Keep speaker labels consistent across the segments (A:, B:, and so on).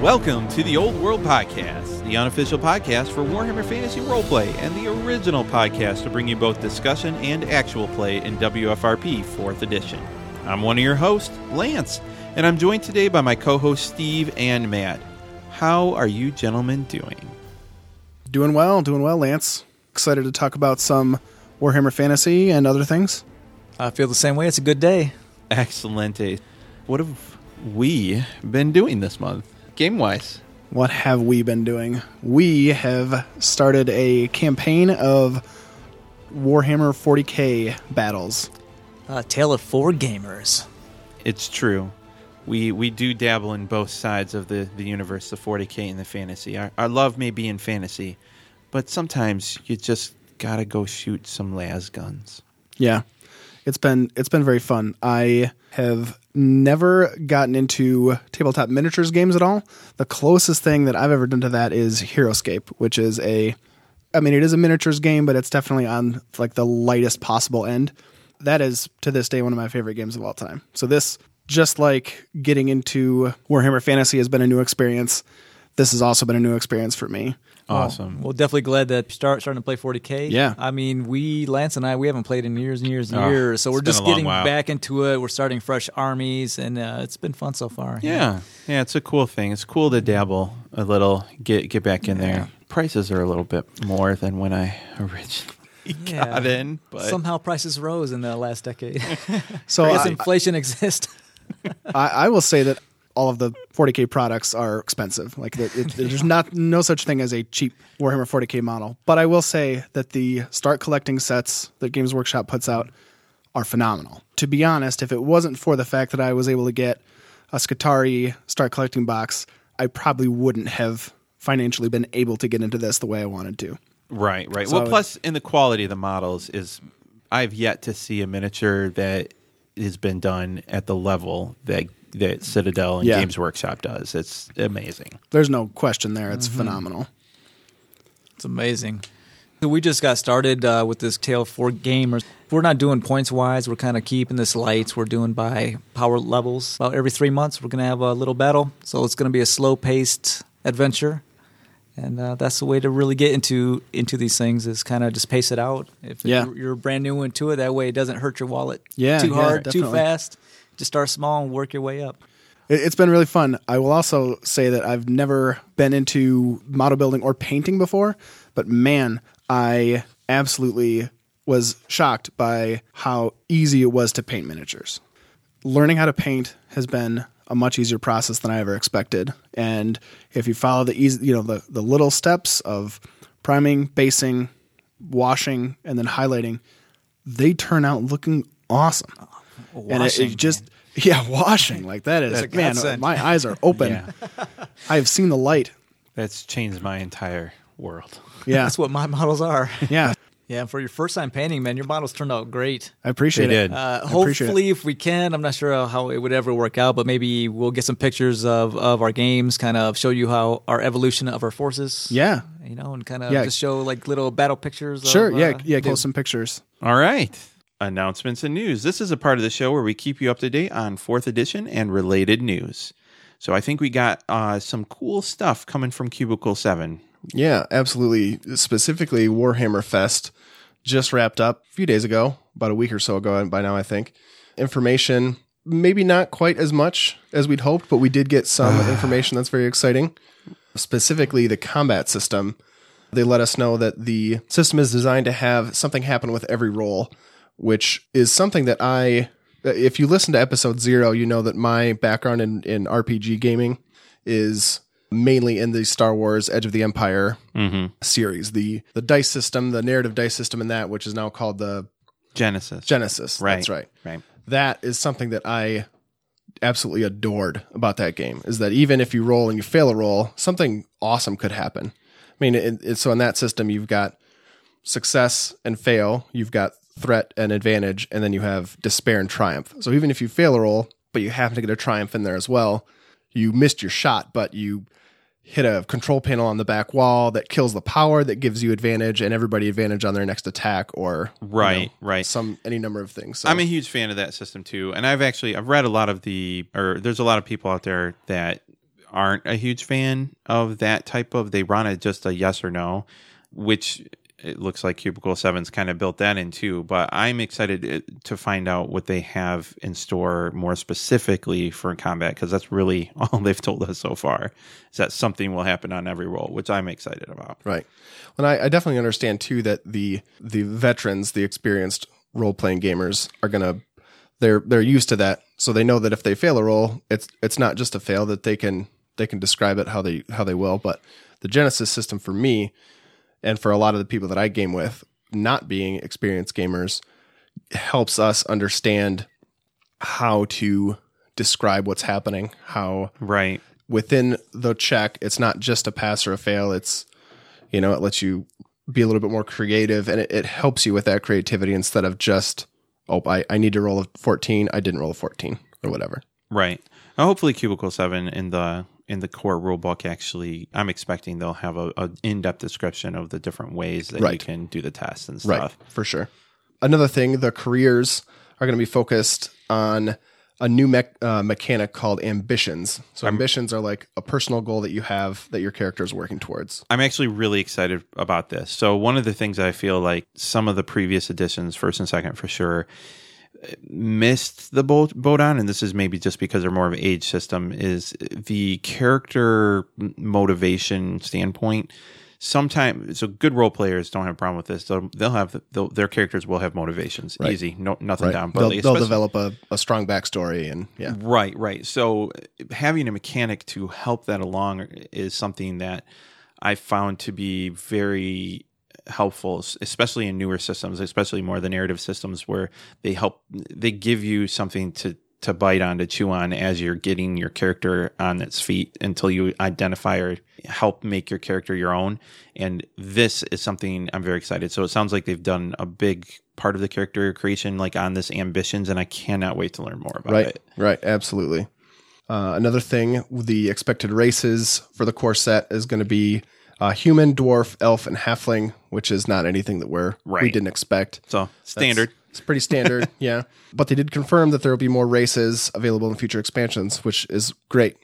A: Welcome to the Old World Podcast, the unofficial podcast for Warhammer Fantasy Roleplay and the original podcast to bring you both discussion and actual play in WFRP 4th edition. I'm one of your hosts, Lance, and I'm joined today by my co hosts, Steve and Matt. How are you gentlemen doing?
B: Doing well, doing well, Lance. Excited to talk about some Warhammer Fantasy and other things.
C: I feel the same way. It's a good day.
A: Excellent. What have we been doing this month, game wise?
B: What have we been doing? We have started a campaign of Warhammer 40k battles.
C: Uh, tale of four gamers.
A: It's true. We we do dabble in both sides of the, the universe, the 40k and the fantasy. Our, our love may be in fantasy, but sometimes you just gotta go shoot some las guns.
B: Yeah. It's been it's been very fun. I have never gotten into tabletop miniatures games at all. The closest thing that I've ever done to that is Heroescape, which is a I mean it is a miniatures game, but it's definitely on like the lightest possible end. That is to this day one of my favorite games of all time. So this just like getting into Warhammer Fantasy has been a new experience. This has also been a new experience for me.
A: Awesome.
C: Well, definitely glad that start starting to play 40k.
B: Yeah.
C: I mean, we Lance and I we haven't played in years and years and
A: Oh,
C: years, so we're just getting
A: while.
C: back into it. We're starting fresh armies, and uh, it's been fun so far.
A: yeah, yeah, it's a cool thing. It's cool to dabble a little, get get back in there. Prices are a little bit more than when I originally
C: Yeah.
A: got in, but
C: Somehow prices rose in the last decade.
B: So
C: I guess
B: I,
C: inflation exists.
B: I, I will say that all of the 40k products are expensive. Like it, it, there's not no such thing as a cheap Warhammer 40k model. But I will say that the start collecting sets that Games Workshop puts out are phenomenal. To be honest, if it wasn't for the fact that I was able to get a Skitarii start collecting box, I probably wouldn't have financially been able to get into this the way I wanted to.
A: Right, right.
B: So-
A: well, plus in the quality of the models is I've yet to see a miniature that has been done at the level that that Citadel and
B: Yeah.
A: Games Workshop does. It's amazing.
B: There's no question there. It's
C: Mm-hmm.
B: phenomenal.
C: It's amazing. So we just got started uh, with this Tale of Four Gamers. We're not doing points wise. We're kind of keeping this light. We're doing by power levels. About every three months, we're going to have a little battle. So it's going to be a slow paced adventure. And uh, that's the way to really get into into these things is kind of just pace it out. If
B: Yeah.
C: you're, you're brand new into it, that way it doesn't hurt your wallet
B: Yeah,
C: too
B: yeah,
C: hard, too fast. Just start small and work your way up.
B: It- It's been really fun. I will also say that I've never been into model building or painting before, but man, I absolutely was shocked by how easy it was to paint miniatures. Learning how to paint has been a much easier process than I ever expected. And if you follow the easy, you know, the, the little steps of priming, basing, washing, and then highlighting, they turn out looking awesome. And it, it
C: Washing,
B: just yeah, washing like that is like man, my eyes are open.
A: Yeah.
B: I have seen the light.
A: That's changed my entire world.
B: Yeah,
C: That's what my models are.
B: yeah.
C: yeah, for your first time painting, man, your models turned out great.
B: I appreciate
A: They
B: it.
A: did.
C: Uh,
B: I appreciate
C: hopefully, if we can, I'm not sure how it would ever work out, but maybe we'll get some pictures of, of our games, kind of show you how our evolution of our forces.
B: Yeah,
C: you know, and kind of
B: Yeah.
C: just show like little battle pictures.
B: sure.
C: Of,
B: yeah,
C: uh,
B: yeah. Post some pictures.
A: All right. Announcements and news. This is a part of the show where we keep you up to date on fourth edition and related news. So I think we got uh, some cool stuff coming from Cubicle Seven.
D: Yeah, absolutely. Specifically, Warhammer Fest just wrapped up a few days ago, about a week or so ago by now, I think. Information, maybe not quite as much as we'd hoped, but we did get some information that's very exciting. Specifically, the combat system. They let us know that the system is designed to have something happen with every roll, which is something that I, if you listen to episode zero, you know that my background in, in RPG gaming is mainly in the Star Wars Edge of the Empire mm-hmm. series. The the dice system, the narrative dice system in that, which is now called the
A: Genesys.
D: Genesys.
A: Right.
D: That's right.
A: Right.
D: That is something that I absolutely adored about that game is that even if you roll and you fail a roll, something awesome could happen. I mean, it, it, so in that system, you've got success and fail, you've got threat and advantage, and then you have despair and triumph. So even if you fail a roll, but you happen to get a triumph in there as well, you missed your shot, but you hit a control panel on the back wall that kills the power that gives you advantage and everybody advantage on their next attack or you
A: Right,
D: know,
A: right.
D: some any number of things. So
A: I'm a huge fan of that system too, and I've actually I've read a lot of the or there's a lot of people out there that aren't a huge fan of that type of. They run it just a yes or no, which it looks like Cubicle 7's kind of built that in too. But I'm excited uh, to find out what they have in store more specifically for combat because that's really all they've told us so far is that something will happen on every roll, which I'm excited about.
B: Right. And I, I definitely understand too that the the veterans, the experienced role playing gamers, are gonna they're they're used to that, so they know that if they fail a roll, it's it's not just a fail that they can they can describe it how they how they will. But the Genesys system for me, and for a lot of the people that I game with, not being experienced gamers, helps us understand how to describe what's happening, how
A: Right.
B: within the check, it's not just a pass or a fail. It's, you know, it lets you be a little bit more creative and it, it helps you with that creativity instead of just, oh, I, I need to roll a 14. I didn't roll a 14 or whatever.
A: Right. Now, hopefully, Cubicle Seven in the in the core rulebook actually, I'm expecting they'll have a, a in depth description of the different ways that you can do the tests and
B: Right.
A: stuff.
B: For sure. Another thing, the careers are going to be focused on a new mech, uh, mechanic called ambitions. So ambitions are like a personal goal that you have that your character is working towards.
A: I'm actually really excited about this. So one of the things I feel like some of the previous editions, first and second for sure, missed the boat boat on, and this is maybe just because they're more of an age system, is the character motivation standpoint. Sometimes, so good role players don't have a problem with this. They'll, they'll have they'll, their characters will have motivations. Easy, no nothing down. But
B: They'll, they'll develop a, a strong backstory and yeah.
A: Right, right. So uh, having a mechanic to help that along is something that I found to be very helpful, especially in newer systems, especially more the narrative systems where they help they give you something to to bite on to chew on as you're getting your character on its feet until you identify or help make your character your own and this is something i'm very excited so it sounds like they've done a big part of the character creation like on this ambitions and i cannot wait to learn more about
B: Right,
A: it
B: right, Right. absolutely. Uh, another thing, the expected races for the core set is going to be uh, human, dwarf, elf, and halfling, which is not anything that we're
A: right.
B: we didn't expect.
A: So standard.
B: It's pretty standard, yeah. But they did confirm that there will be more races available in future expansions, which is great.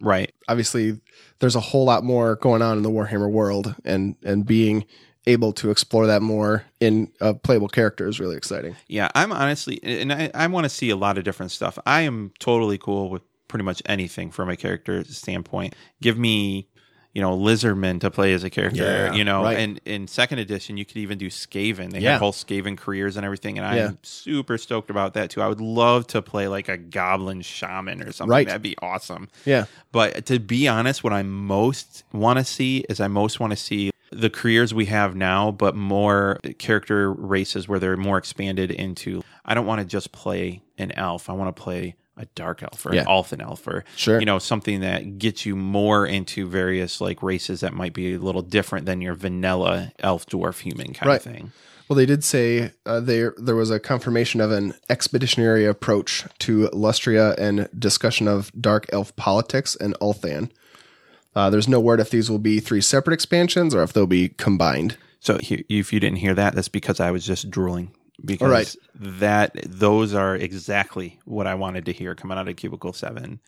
A: right.
B: Obviously, there's a whole lot more going on in the Warhammer world, and and being able to explore that more in a playable character is really exciting.
A: Yeah, I'm honestly, and I, I want to see a lot of different stuff. I am totally cool with pretty much anything from a character standpoint. Give me, you know, Lizardman to play as a character,
B: Yeah,
A: you know,
B: right.
A: and in second edition, you could even do Skaven. They
B: Yeah.
A: have whole Skaven careers and everything, and I'm super stoked about that too. I would love to play like a goblin shaman or something.
B: Right.
A: That'd be awesome.
B: Yeah,
A: But to be honest, what I most want to see is I most want to see the careers we have now, but more character races where they're more expanded into. I don't want to just play an elf. I want to play a dark elf or
B: Yeah.
A: an elfin elf or
B: Sure.
A: you know something that gets you more into various like races that might be a little different than your vanilla elf dwarf human kind
B: Right.
A: of thing.
B: Well, they did say uh, there there was a confirmation of an expeditionary approach to Lustria and discussion of dark elf politics and Ulthuan. Uh, there's no word if these will be three separate expansions or if they'll be combined.
A: So if you didn't hear that, that's because I was just drooling. Because
B: right.
A: that those are exactly what I wanted to hear coming out of Cubicle Seven.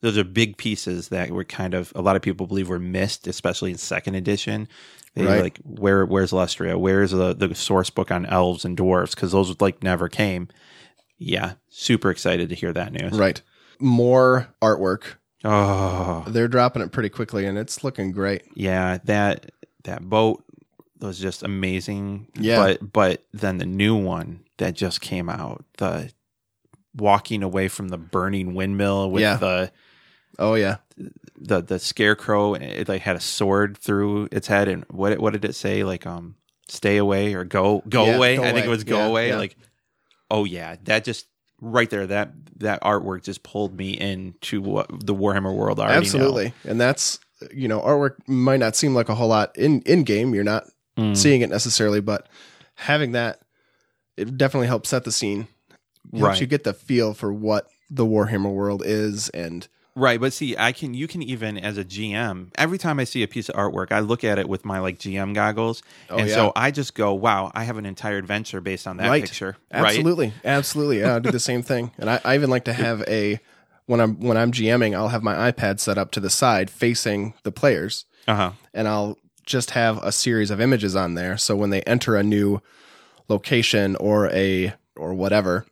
A: Those are big pieces that were kind of a lot of people believe were missed, especially in second edition. They
B: Right.
A: like where where's Lustria? Where's the the source book on elves and dwarves? Because those like never came. Yeah, super excited to hear that news.
B: Right. More artwork.
A: Oh,
B: They're dropping it pretty quickly and it's looking great.
A: yeah that that boat was just amazing
B: Yeah.
A: but but then the new one that just came out the walking away from the burning windmill with
B: Yeah.
A: the
B: Oh yeah.
A: the the scarecrow and it like had a sword through its head and what what did it say like um stay away or go go
B: Yeah,
A: away
B: go
A: i think it was go
B: Yeah,
A: away like oh yeah that just right there that that artwork just pulled me into what the warhammer world I already know.
B: Absolutely. And that's you know, artwork might not seem like a whole lot in in game. You're not
A: Mm.
B: seeing it necessarily, but having that it definitely helps set the scene. Helps
A: Right.
B: you get the feel for what the Warhammer world is and
A: Right, but see, I can you can even as a GM, every time I see a piece of artwork, I look at it with my like GM goggles, and
B: Oh, yeah.
A: so I just go, "Wow, I have an entire adventure based on that
B: right.
A: picture." Right?
B: Absolutely. Absolutely. Yeah, I do the same thing. And I, I even like to have a when I'm when I'm GMing, I'll have my iPad set up to the side facing the players,
A: Uh huh.
B: and I'll just have a series of images on there. So when they enter a new location or a or whatever,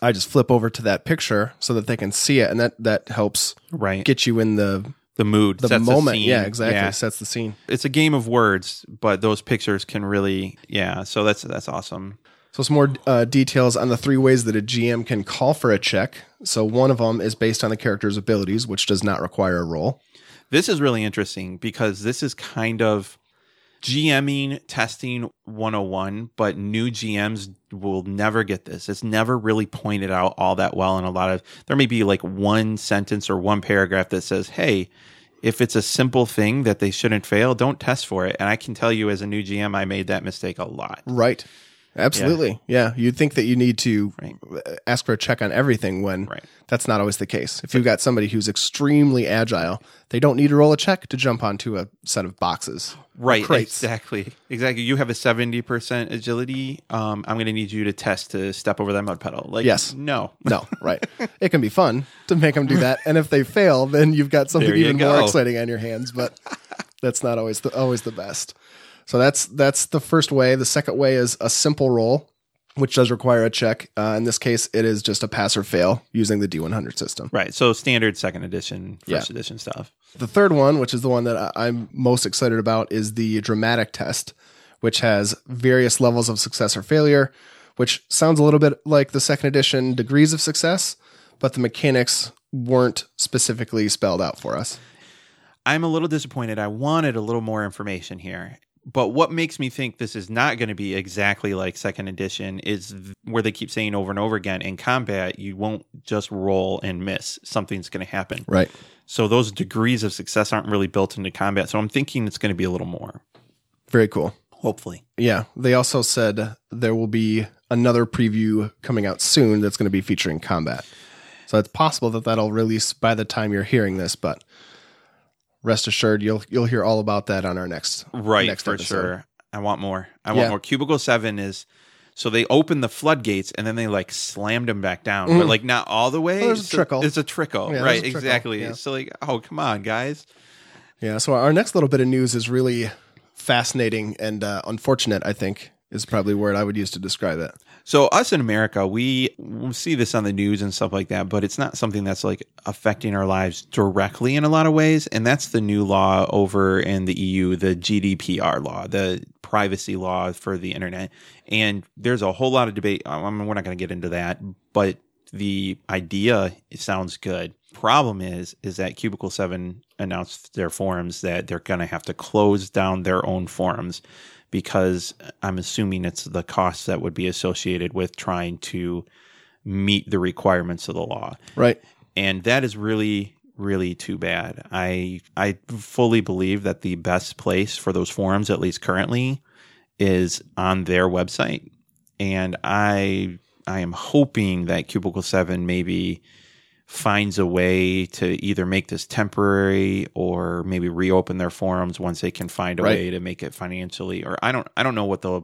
B: I just flip over to that picture so that they can see it, and that that helps
A: Right.
B: get you in the
A: the mood,
B: the moment.
A: scene.
B: yeah, exactly.
A: Yeah.
B: Sets the scene.
A: It's a game of words, but those pictures can really, yeah. So that's that's awesome.
B: So some more uh, details on the three ways that a GM can call for a check. So one of them is based on the character's abilities, which does not require a roll.
A: This is really interesting because this is kind of GMing testing 101, but new GMs will never get this. It's never really pointed out all that well in a lot of there may be like one sentence or one paragraph that says, "Hey, if it's a simple thing that they shouldn't fail, don't test for it." And I can tell you as a new GM I made that mistake a lot.
B: Right. Absolutely. Yeah. You'd think that you need to
A: Right.
B: ask for a check on everything when
A: Right.
B: that's not always the case. If you've got somebody who's extremely agile, they don't need to roll a check to jump onto a set of boxes.
A: Right,
B: Crates.
A: exactly. Exactly. You have a 70% agility. Um, I'm going to need you to test to step over that mud pedal. Like,
B: Yes.
A: No.
B: No, right. it can be fun to make them do that, and if they fail, then you've got something even more exciting on your hands. But that's not always the always the best. So that's that's the first way. The second way is a simple roll, which does require a check. Uh, in this case, it is just a pass or fail using the D100 system.
A: Right. So standard second edition, first
B: Yeah.
A: edition stuff.
B: The third one, which is the one that I'm most excited about, is the dramatic test, which has various levels of success or failure, which sounds a little bit like the second edition degrees of success, but the mechanics weren't specifically spelled out for us.
A: I'm a little disappointed. I wanted a little more information here. But what makes me think this is not going to be exactly like second edition is where they keep saying over and over again in combat, you won't just roll and miss. Something's going to happen.
B: Right.
A: So those degrees of success aren't really built into combat. So I'm thinking it's going to be a little more,
B: Very cool.
A: hopefully.
B: Yeah. They also said there will be another preview coming out soon that's going to be featuring combat. So it's possible that that'll release by the time you're hearing this, but rest assured you'll you'll hear all about that on our next
A: Right,
B: next
A: for
B: episode.
A: sure. I want more. I
B: Yeah.
A: want more. Cubicle 7 is so they opened the floodgates and then they like slammed them back down, but like not all the way.
B: Well, there's a trickle.
A: It's a trickle,
B: Yeah,
A: right?
B: a trickle,
A: Exactly.
B: yeah.
A: So like, oh come on, guys.
B: Yeah. So our next little bit of news is really fascinating and uh, unfortunate. I think is probably the word I would use to describe it.
A: So us in America, we see this on the news and stuff like that, but it's not something that's like affecting our lives directly in a lot of ways. And that's the new law over in the EU, the GDPR law, the privacy law for the internet. And there's a whole lot of debate. I mean, we're not going to get into that, but the idea sounds good. Problem is, is that Cubicle Seven announced their forums that they're going to have to close down their own forums because I'm assuming it's the costs that would be associated with trying to meet the requirements of the law.
B: Right.
A: And that is really really too bad. I I fully believe that the best place for those forums at least currently is on their website and I I am hoping that Cubicle 7 maybe finds a way to either make this temporary or maybe reopen their forums once they can find a
B: Right.
A: way to make it financially or I don't I don't know what the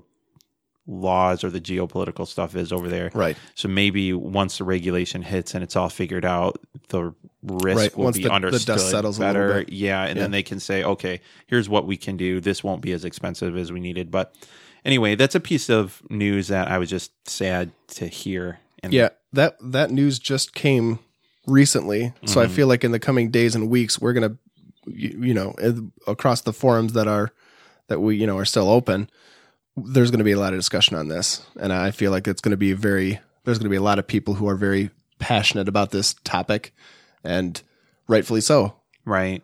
A: laws or the geopolitical stuff is over there.
B: Right.
A: So maybe once the regulation hits and it's all figured out, the risk
B: Right.
A: will
B: Once
A: be
B: the- the dust settles a little
A: better.
B: bit.
A: Yeah, and
B: Yeah.
A: then they can say, okay, here's what we can do. This won't be as expensive as we needed. But anyway, that's a piece of news that I was just sad to hear. And
B: Yeah, that that news just came recently, so I mm-hmm. feel like in the coming days and weeks we're gonna, you, you know, across the forums that are that we you know are still open, there's going to be a lot of discussion on this, and I feel like it's going to be very there's going to be a lot of people who are very passionate about this topic, and rightfully so.
A: Right.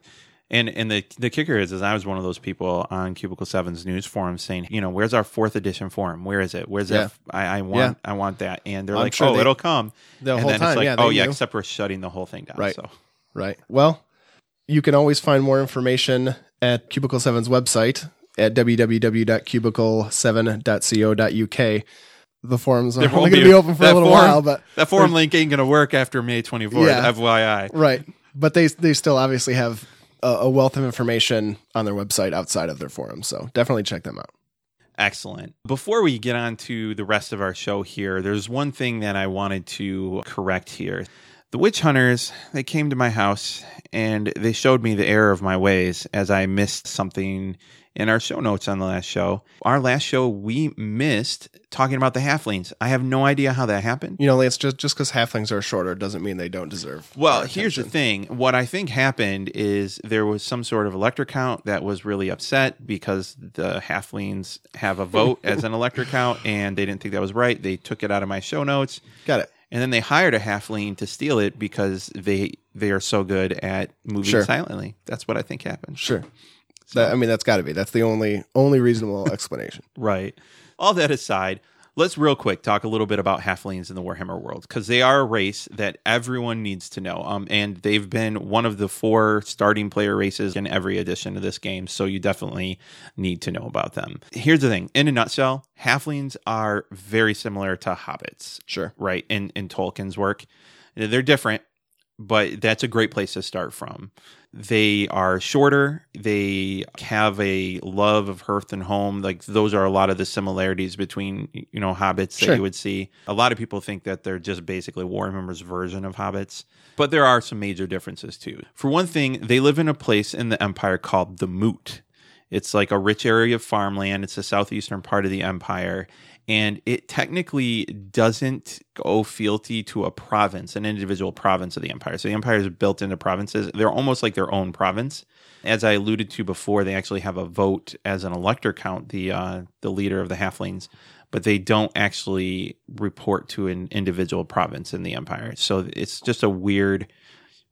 A: And and the the kicker is is I was one of those people on Cubicle 7's news forum saying, you know, where's our fourth edition forum? Where is it? Where's
B: Yeah.
A: that? I, I want I want that. And they're
B: I'm
A: like,
B: sure
A: oh,
B: they-
A: it'll come.
B: the
A: and
B: whole
A: then
B: time,
A: it's like,
B: yeah,
A: oh yeah,
B: knew.
A: except we're shutting the whole thing down.
B: Right.
A: So
B: Right. Well, you can always find more information at Cubicle 7's website at www.cubicle7.co.uk. The forums are only going to be open for a little
A: forum-
B: while, but
A: that forum link ain't gonna work after May 24th.
B: Yeah.
A: FYI.
B: right. But they they still obviously have a, wealth of information on their website outside of their forums, so definitely check them out.
A: Excellent. Before we get on to the rest of our show here, there's one thing that I wanted to correct here. The witch hunters, they came to my house and they showed me the error of my ways as I missed something in our show notes on the last show. Our last show, we missed talking about the halflings. I have no idea how that happened.
D: You know, Lance, just just because halflings are shorter doesn't mean they don't deserve.
A: Well, here's the thing. What I think happened is there was some sort of elector count that was really upset because the halflings have a vote as an elector count and they didn't think that was right. They took it out of my show notes.
D: Got it.
A: And then they hired a halfling to steal it because they they are so good at moving
D: Sure.
A: silently. That's what I think happened.
D: Sure. That, I mean, that's got to be. That's the only only reasonable explanation.
A: Right. All that aside, let's real quick talk a little bit about halflings in the Warhammer world because they are a race that everyone needs to know. Um, and they've been one of the four starting player races in every edition of this game, so you definitely need to know about them. Here's the thing: in a nutshell, halflings are very similar to hobbits.
D: Sure.
A: Right. In in Tolkien's work, they're different, but that's a great place to start from. They are shorter. They have a love of hearth and home. Like those are a lot of the similarities between you know hobbits that you would see. A lot of people think that they're just basically Warhammer's version of hobbits, but there are some major differences too. For one thing, they live in a place in the empire called the Moot. It's like a rich area of farmland. It's the southeastern part of the empire. And it technically doesn't go fealty to a province, an individual province of the empire. So the empire is built into provinces. They're almost like their own province. As I alluded to before, they actually have a vote as an elector count, the uh, the leader of the halflings, but they don't actually report to an individual province in the empire. So it's just a weird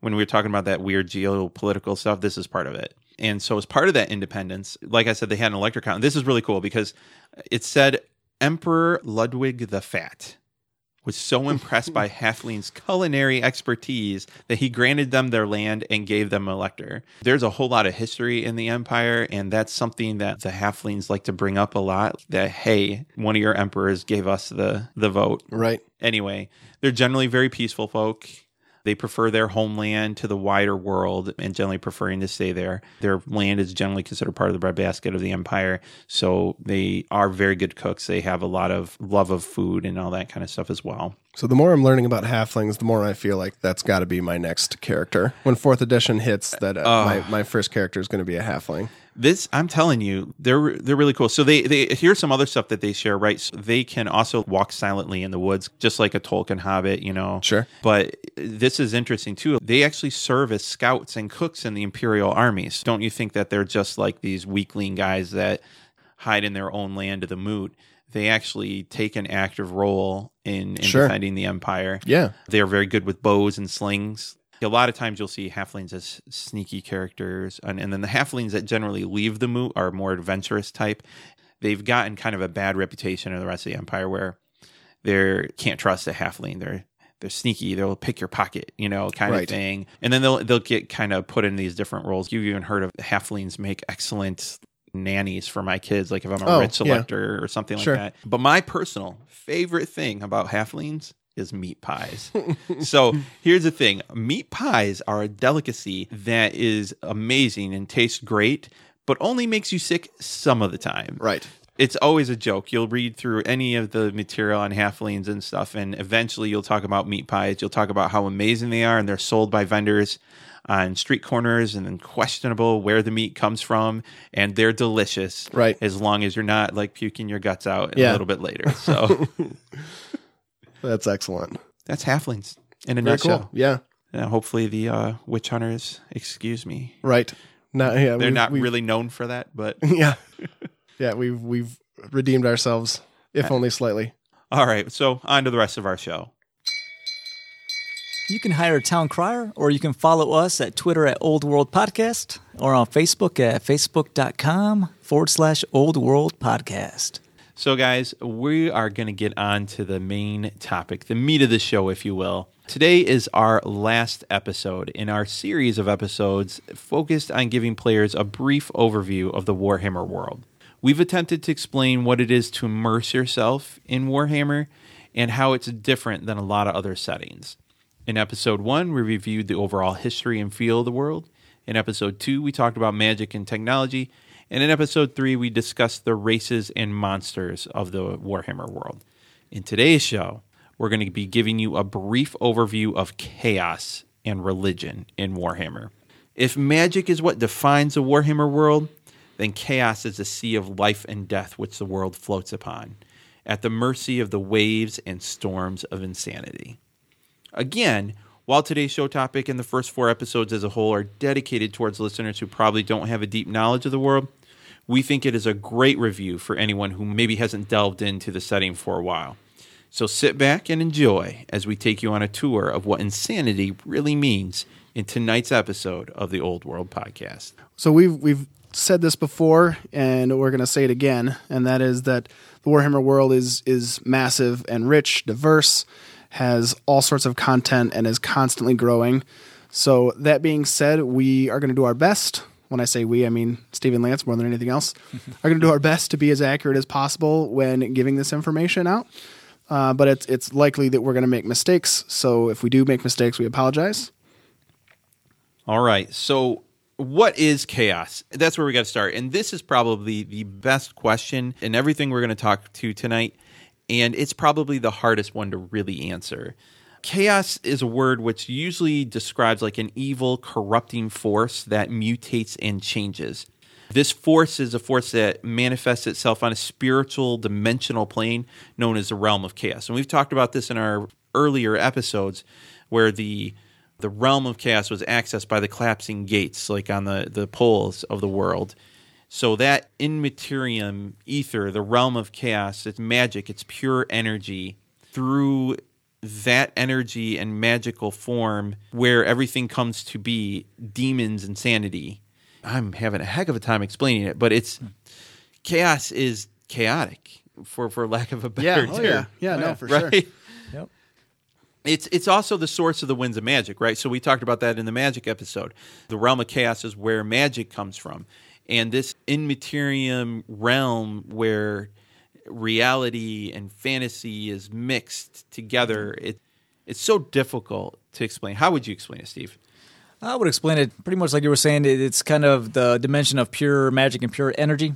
A: when we were talking about that weird geopolitical stuff, this is part of it. And so, as part of that independence, like I said, they had an elector count. This is really cool because it said Emperor Ludwig the Fat was so impressed by Halfling's culinary expertise that he granted them their land and gave them an elector. There's a whole lot of history in the empire, and that's something that the Halflings like to bring up a lot. That hey, one of your emperors gave us the the vote.
D: Right.
A: Anyway, they're generally very peaceful folk. They prefer their homeland to the wider world and generally preferring to stay there. Their land is generally considered part of the breadbasket of the empire. So they are very good cooks. They have a lot of love of food and all that kind of stuff as well.
D: So the more I'm learning about halflings, the more I feel like that's got to be my next character. When fourth edition hits, that uh, my my first character is going to be a halfling.
A: This I'm telling you, they're they're really cool. So they they here's some other stuff that they share, right? So they can also walk silently in the woods, just like a Tolkien hobbit, you know.
D: Sure.
A: But this is interesting too. They actually serve as scouts and cooks in the imperial armies. Don't you think that they're just like these weakling guys that hide in their own land of the moot? They actually take an active role in, in
D: Sure.
A: defending the empire.
D: Yeah.
A: They're very good with bows and slings. A lot of times you'll see halflings as sneaky characters, and, and then the halflings that generally leave the moot are more adventurous type. They've gotten kind of a bad reputation in the rest of the empire where they can't trust a halfling. They're they're sneaky. They'll pick your pocket, you know, kind
D: Right.
A: of thing. And then they'll they'll get kind of put in these different roles. You've even heard of halflings make excellent nannies for my kids, like if I'm a
D: Oh,
A: rich
D: yeah.
A: selector or something
D: Sure.
A: like that. But my personal favorite thing about halflings is meat pies. so here's the thing meat pies are a delicacy that is amazing and tastes great, but only makes you sick some of the time.
D: Right.
A: It's always a joke. You'll read through any of the material on halflings and stuff, and eventually you'll talk about meat pies. You'll talk about how amazing they are, and they're sold by vendors on street corners and then questionable where the meat comes from, and they're delicious.
D: Right.
A: As long as you're not like puking your guts out a little bit later. So
D: That's excellent.
A: that's halflings in a
D: Very
A: nutshell.
D: cool. Yeah.
A: And hopefully the uh, witch hunters excuse me.
D: Right. No, yeah,
A: They're
D: we've-
A: not
D: we've-
A: really known for that, but
D: Yeah. yeah, we've we've redeemed ourselves, if only slightly.
A: all right. So on to the rest of our show.
C: You can hire a town crier, or you can follow us at Twitter at Old World Podcast, or on Facebook at facebook.com forward slash Old World Podcast.
A: So, guys, we are going to get on to the main topic, the meat of the show, if you will. Today is our last episode in our series of episodes focused on giving players a brief overview of the Warhammer world. We've attempted to explain what it is to immerse yourself in Warhammer and how it's different than a lot of other settings. In episode one, we reviewed the overall history and feel of the world. In episode two, we talked about magic and technology. And in episode three, we discussed the races and monsters of the Warhammer world. In today's show, we're going to be giving you a brief overview of chaos and religion in Warhammer. If magic is what defines the Warhammer world, then chaos is a sea of life and death which the world floats upon, at the mercy of the waves and storms of insanity. Again, while today's show topic and the first four episodes as a whole are dedicated towards listeners who probably don't have a deep knowledge of the world, we think it is a great review for anyone who maybe hasn't delved into the setting for a while. So sit back and enjoy as we take you on a tour of what insanity really means in tonight's episode of the Old World Podcast.
B: So we've we've said this before, and we're going to say it again, and that is that the Warhammer world is is massive and rich, diverse, has all sorts of content, and is constantly growing. So that being said, we are going to do our best. When I say we, I mean Stephen Lance more than anything else. are going to do our best to be as accurate as possible when giving this information out. Uh, but it's it's likely that we're going to make mistakes. So if we do make mistakes, we apologize.
A: All right. So, what is chaos? That's where we got to start. And this is probably the best question in everything we're going to talk to tonight. And it's probably the hardest one to really answer. Chaos is a word which usually describes like an evil, corrupting force that mutates and changes. This force is a force that manifests itself on a spiritual dimensional plane known as the realm of chaos. And we've talked about this in our earlier episodes where the the realm of chaos was accessed by the collapsing gates, like on the, the poles of the world. So that immaterium ether, the realm of chaos, it's magic, it's pure energy. Through that energy and magical form where everything comes to be, demons, insanity. I'm having a heck of a time explaining it, but it's chaos is chaotic for for lack of a better
B: Yeah, oh
A: term.
B: yeah, yeah, no, for sure.
A: right?
C: Yep.
A: It's it's also the source of the winds of magic, right? So we talked about that in the magic episode. The realm of chaos is where magic comes from, and this immaterium realm where reality and fantasy is mixed together. It it's so difficult to explain. How would you explain it, Steve?
C: I would explain it pretty much like you were saying. it- It's kind of the dimension of pure magic and pure energy,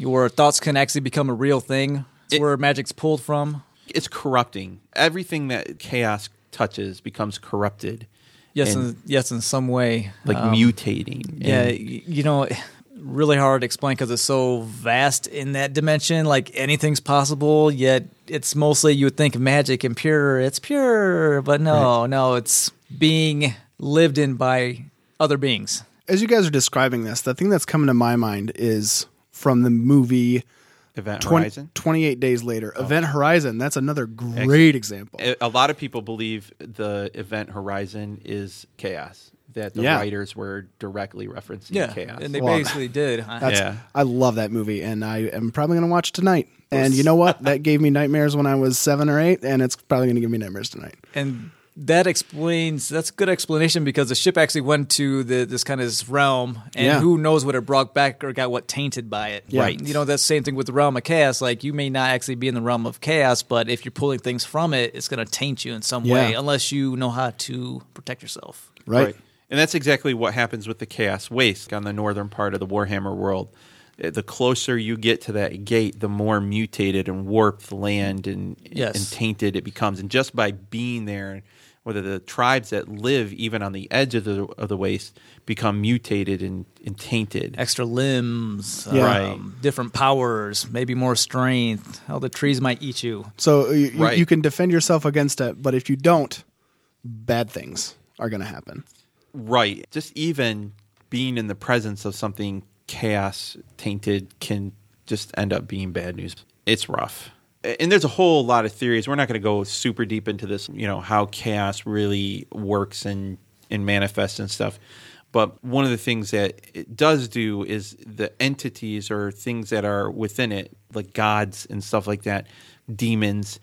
C: where thoughts can actually become a real thing. It's
A: It-
C: where magic's pulled from.
A: It's corrupting. Everything that chaos touches becomes corrupted,
C: Yes,
A: And-
C: in, yes, in some way.
A: like
C: Um,
A: mutating.
C: Yeah,
A: And-
C: you know, really hard to explain because it's so vast in that dimension. Like anything's possible, yet it's mostly you would think of magic and pure. It's pure, but no, no, it's being lived in by other beings.
B: as you guys are describing this, the thing that's coming to my mind is from the movie
A: Event
B: 20,
A: Horizon.
B: 28 Days Later. Oh. Event Horizon, that's another great example.
A: A- a lot of people believe the event horizon is chaos that the
B: Yeah.
A: writers were directly referencing
C: Yeah,
A: chaos
C: and they
B: Well,
C: basically did. huh?
B: That's,
A: Yeah.
B: I love that movie, and I am probably going to watch tonight. And you know what? That gave me nightmares when I was seven or eight, and it's probably going to give me nightmares tonight.
C: and that explains that's a good explanation because the ship actually went to the, this kind of this realm and
B: Yeah.
C: who knows what it brought back or got what tainted by it
B: Yeah.
A: Right.
C: you know that's the same thing with the realm of chaos like you may not actually be in the realm of chaos but if you're pulling things from it it's going to taint you in some way unless you know how to protect yourself
B: Right?
A: And that's exactly what happens with the chaos waste on the northern part of the Warhammer world. Uh, The closer you get to that gate, the more mutated and warped the land and,
C: Yes.
A: and tainted it becomes. And just by being there, whether the tribes that live even on the edge of the of the waste become mutated and, and tainted.
C: extra limbs
B: Yeah.
C: um, different powers maybe more strength how the trees might eat you
B: So you, you-
A: Right.
B: you can defend yourself against it, but if you don't, bad things are going to happen.
A: Right. Just even being in the presence of something chaos tainted can just end up being bad news. It's rough. And there's a whole lot of theories. We're not going to go super deep into this, you know, how chaos really works and and manifests and stuff. But one of the things that it does do is the entities or things that are within it, like gods and stuff like that, demons,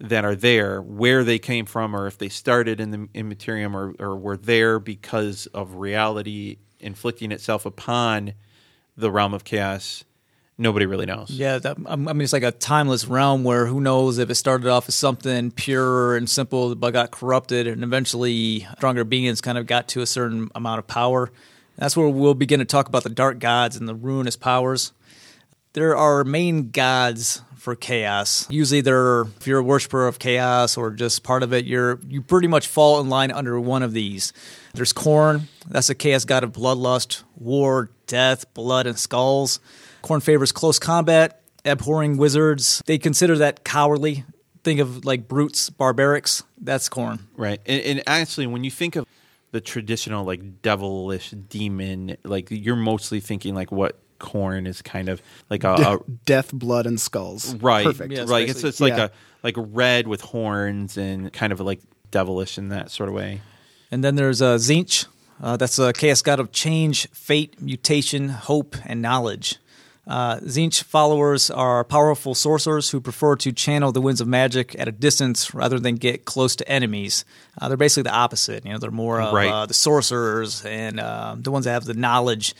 A: that are there, where they came from, or if they started in the immaterium, or, or were there because of reality inflicting itself upon the realm of chaos. Nobody really knows.
C: Yeah, that, I mean, it's like a timeless realm where who knows if it started off as something pure and simple, but got corrupted, and eventually stronger beings kind of got to a certain amount of power. That's where we'll begin to talk about the dark gods and the ruinous powers. There are main gods for chaos. Usually, they're if you're a worshiper of chaos or just part of it, you're you pretty much fall in line under one of these. There's Khorne, that's a chaos god of bloodlust, war, death, blood, and skulls. Khorne favors close combat, abhorring wizards. They consider that cowardly. Think of like brutes, barbarics. That's Khorne.
A: Right. And, and actually, when you think of the traditional, like, devilish demon, like, you're mostly thinking, like, what Khorne is kind of like a, a
B: Death, blood, and skulls.
A: right,
B: Perfect.
C: Yeah,
A: right. It's it's like
B: Yeah.
A: a like red with horns and kind of like devilish in that sort of way.
C: And then there's uh, Tzeentch. Uh, that's a chaos god of change, fate, mutation, hope, and knowledge. Uh, Tzeentch followers are powerful sorcerers who prefer to channel the winds of magic at a distance rather than get close to enemies. Uh, they're basically the opposite. You know, they're more of
A: Right.
C: uh, the sorcerers and uh, the ones that have the knowledge.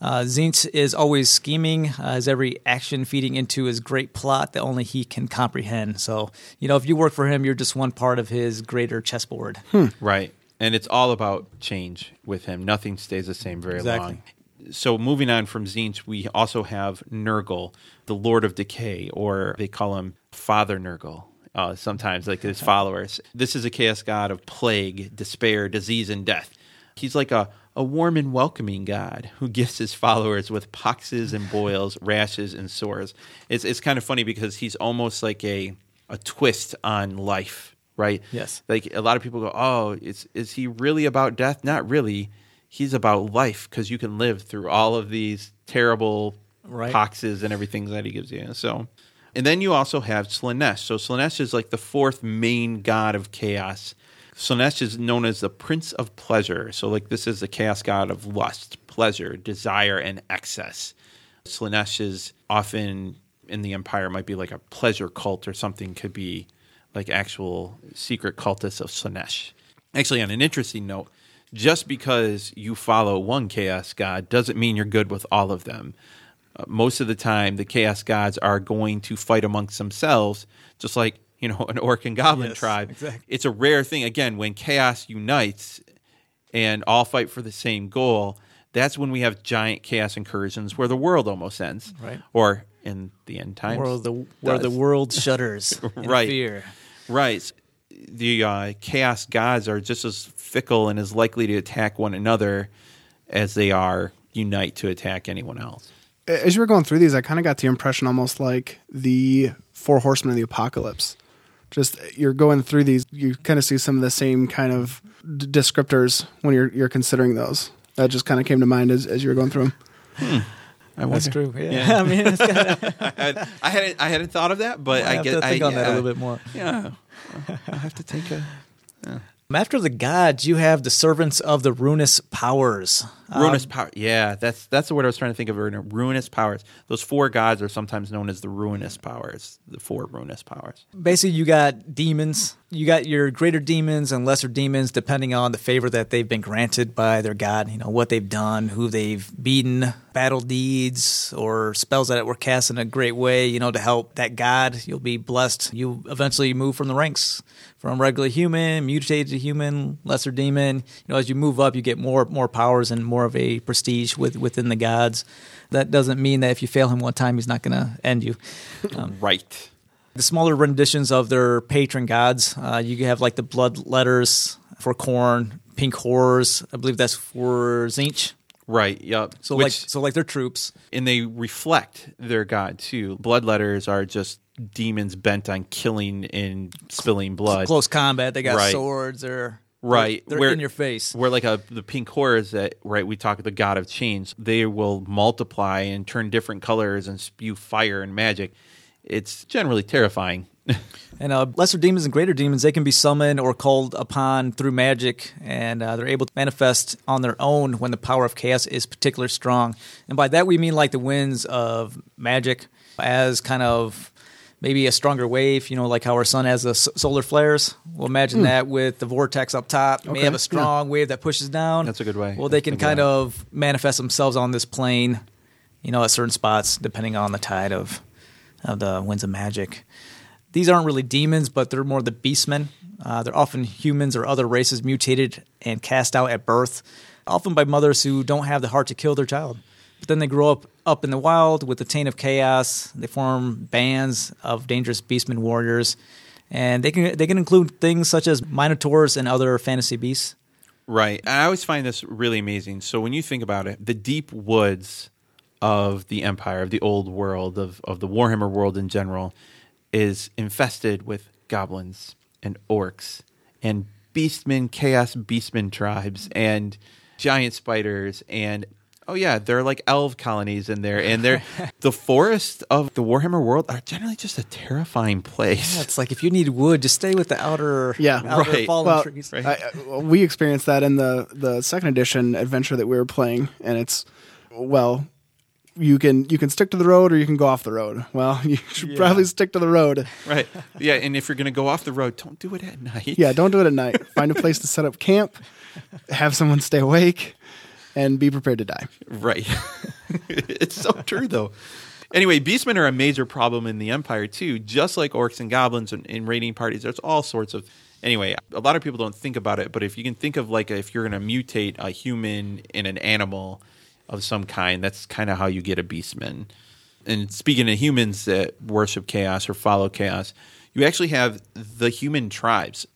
C: Uh, Tzeentch is always scheming, uh, his every action feeding into his great plot that only he can comprehend. So, you know, if you work for him, you're just one part of his greater chessboard.
A: Right. And it's all about change with him. Nothing stays the same very
C: Exactly.
A: long. So moving on from Tzeentch, we also have Nurgle, the Lord of Decay, or they call him Father Nurgle. Uh, sometimes, like his followers. This is a chaos god of plague, despair, disease, and death. He's like a, a warm and welcoming god who gifts his followers with poxes and boils, rashes and sores. It's it's kind of funny because he's almost like a a twist on life, right?
C: Yes.
A: Like a lot of people go, "Oh, is is he really about death?" Not really. He's about life because you can live through all of these terrible
C: Right.
A: poxes and everything that he gives you. So, and then you also have Slaanesh. So Slaanesh is like the fourth main god of chaos. Slaanesh is known as the Prince of Pleasure. So, like this is the chaos god of lust, pleasure, desire, and excess. Slaanesh is often in the empire might be like a pleasure cult or something. Could be like actual secret cultists of Slaanesh. Actually, on an interesting note, just because you follow one chaos god doesn't mean you're good with all of them. Uh, most of the time, the chaos gods are going to fight amongst themselves, just like you know an orc and goblin
C: Yes,
A: tribe.
C: exactly.
A: It's a rare thing. Again, when chaos unites and all fight for the same goal, that's when we have giant chaos incursions where the world almost ends,
C: Right.
A: Or in the end times,
C: where the where the world shudders in
A: Right.
C: fear.
A: Right. The uh, chaos gods are just as fickle and as likely to attack one another as they are unite to attack anyone else.
B: As you were going through these, I kind of got the impression almost like the Four Horsemen of the Apocalypse. Just you're going through these, you kind of see some of the same kind of d- descriptors when you're you're considering those. That just kind of came to mind as, as you were going through them. Hmm.
A: I
C: That's true. Yeah, I mean, it's kinda,
A: I, I hadn't I hadn't thought of that, but
C: I get.
A: I
C: have
A: get
C: to think
A: I,
C: on that a little bit more.
A: Yeah, I have to take a
C: After the gods, you have the servants of the ruinous powers.
A: Ruinous um, power. Yeah, that's that's the word I was trying to think of. Ruinous powers. Those four gods are sometimes known as the ruinous powers. The four ruinous powers.
C: Basically, you got demons. You got your greater demons and lesser demons, depending on the favor that they've been granted by their god. You know what they've done, who they've beaten, battle deeds, or spells that were cast in a great way. You know to help that god. You'll be blessed. You eventually move from the ranks from regular human, mutated to human, lesser demon. You know as you move up, you get more more powers and more of a prestige with, within the gods. That doesn't mean that if you fail him one time, he's not going to end you.
A: right.
C: The smaller renditions of their patron gods, uh, you have like the blood letters for Khorne, pink horrors. I believe that's for Tzeentch.
A: Right. Yep.
C: So
A: Which,
C: like so like their troops.
A: and they reflect their god too. Bloodletters are just demons bent on killing and spilling blood.
C: Close combat. They got
A: Right.
C: swords. They're
A: Right.
C: They're,
A: Where-
C: in your face.
A: Where like a the pink horrors that right we talk the god of change. They will multiply and turn different colors and spew fire and magic. It's generally terrifying.
C: And uh, lesser demons and greater demons, they can be summoned or called upon through magic, and uh, they're able to manifest on their own when the power of chaos is particularly strong. And by that we mean like the winds of magic as kind of maybe a stronger wave, you know, like how our sun has the s- solar flares. Well, imagine that with the vortex up top. You may have a strong wave that pushes down.
A: That's a good way
C: Well, they can kind of manifest themselves on this plane, you know, at certain spots, depending on the tide of, of the winds of magic. These aren't really demons, but they're more the beastmen. Uh, they're often humans or other races mutated and cast out at birth, often by mothers who don't have the heart to kill their child. But then they grow up up in the wild with the Taint of Chaos. They form bands of dangerous beastmen warriors, and they can they can include things such as minotaurs and other fantasy beasts.
A: Right. I always find this really amazing. So when you think about it, the deep woods of the empire, of the old world, of, of the Warhammer world in general, is infested with goblins and orcs and beastmen, chaos beastmen tribes and giant spiders and oh yeah, there are like elf colonies in there and they're the forest of the Warhammer world are generally just a terrifying place.
C: Yeah, it's like if you need wood, just stay with the outer,
B: Yeah.
C: outer
A: Right.
C: fallen
B: well,
C: trees.
A: Right.
B: I, I- we experienced that in the the second edition adventure that we were playing, and it's well, you can you can stick to the road or you can go off the road. Well, you should probably stick to the road.
A: Right. Yeah, and if you're going to go off the road, don't do it at night.
B: Yeah, don't do it at night. Find a place to set up camp, have someone stay awake, and be prepared to die.
A: Right. it's so true, though. Anyway, beastmen are a major problem in the Empire, too. Just like orcs and goblins and in raiding parties, there's all sorts of. Anyway, a lot of people don't think about it, but if you can think of like if you're going to mutate a human in an animal of some kind, that's kind of how you get a beastman. And speaking of humans that worship chaos or follow chaos, you actually have the human tribes.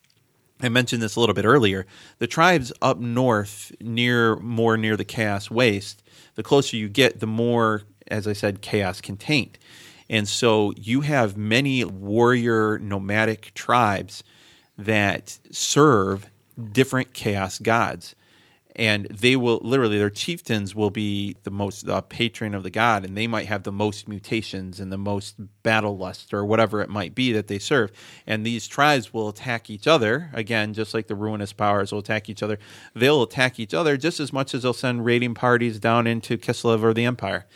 A: I mentioned this a little bit earlier. The tribes up north, near more near the chaos waste, the closer you get, the more, as I said, chaos contained. And so you have many warrior nomadic tribes that serve different chaos gods. And they will literally, their chieftains will be the most uh, patron of the god, and they might have the most mutations and the most battle lust or whatever it might be that they serve. And these tribes will attack each other, again, just like the ruinous powers will attack each other. They'll attack each other just as much as they'll send raiding parties down into Kislev or the Empire.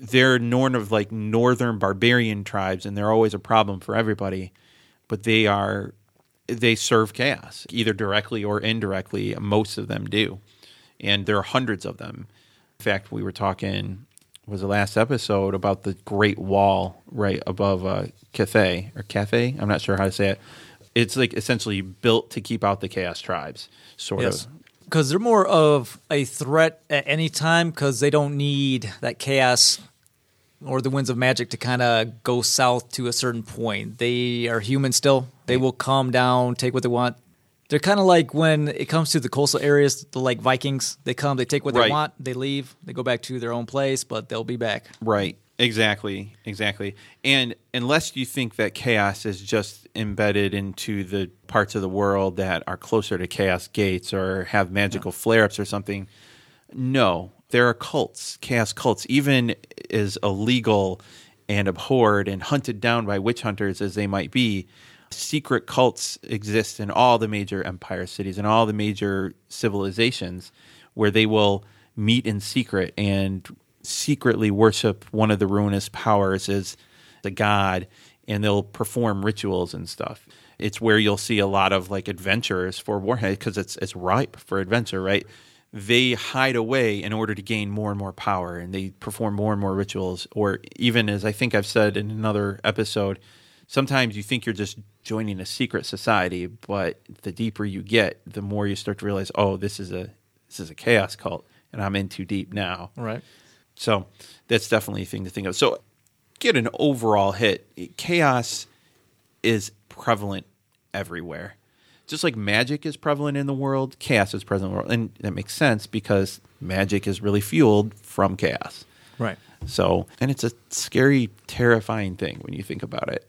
A: They're norn of like northern barbarian tribes, and they're always a problem for everybody. But they are they serve chaos either directly or indirectly most of them do and there are hundreds of them in fact we were talking was the last episode about the great wall right above uh, cathay or cafe i'm not sure how to say it it's like essentially built to keep out the chaos tribes sort
C: Yes.
A: of
C: Because they're more of a threat at any time because they don't need that chaos or the winds of magic to kind of go south to a certain point. They are human still. They will calm down, take what they want. They're kind of like when it comes to the coastal areas, the like Vikings. They come, they take what
A: Right.
C: they want, they leave, they go back to their own place, but they'll be back.
A: Right. Exactly. Exactly. And unless you think that chaos is just embedded into the parts of the world that are closer to chaos gates or have magical flare ups or something, no. There are cults, chaos cults, even as illegal and abhorred and hunted down by witch hunters as they might be. Secret cults exist in all the major empire cities and all the major civilizations where they will meet in secret and secretly worship one of the ruinous powers as the god and they'll perform rituals and stuff. It's where you'll see a lot of like adventurers for Warhammer because it's it's ripe for adventure, right? They hide away in order to gain more and more power and they perform more and more rituals or even as I think I've said in another episode, sometimes you think you're just joining a secret society, but the deeper you get, the more you start to realize, oh, this is a this is a chaos cult and I'm in too deep now.
C: Right.
A: So that's definitely a thing to think of. So get an overall hit. Chaos is prevalent everywhere. Just like magic is prevalent in the world, chaos is present in the world. And that makes sense because magic is really fueled from chaos.
C: Right.
A: So, and it's a scary, terrifying thing when you think about it.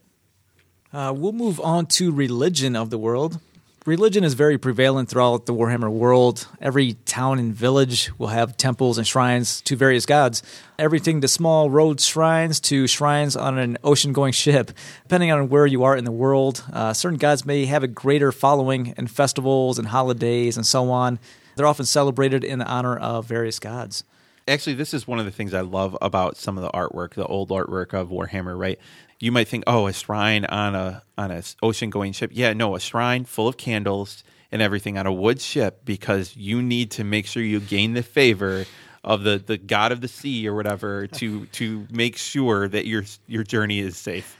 C: Uh, we'll move on to religion of the world. Religion is very prevalent throughout the Warhammer world. Every town and village will have temples and shrines to various gods. Everything to small road shrines to shrines on an ocean going ship. Depending on where you are in the world, uh, certain gods may have a greater following in festivals and holidays and so on. They're often celebrated in honor of various gods.
A: actually this is one of the things i love about some of the artwork the old artwork of warhammer right you might think oh a shrine on a on a ocean going ship yeah no a shrine full of candles and everything on a wood ship because you need to make sure you gain the favor of the, the god of the sea or whatever to to make sure that your your journey is safe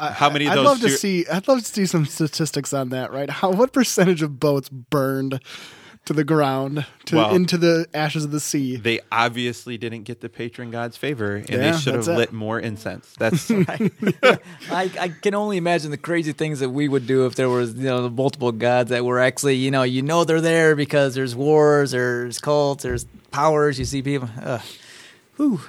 A: how many of
B: I'd
A: those
B: love to see. I'd love to see some statistics on that. Right? How? What percentage of boats burned to the ground, to
A: Well-
B: into the ashes of the sea.
A: They obviously didn't get the patron god's favor, and
B: Yeah,
A: they should have
B: it.
A: lit more incense. That's
C: I, I can only imagine the crazy things that we would do if there was you know multiple gods that were actually you know you know they're there because there's wars, there's cults, there's powers. You see people. Uh, whew.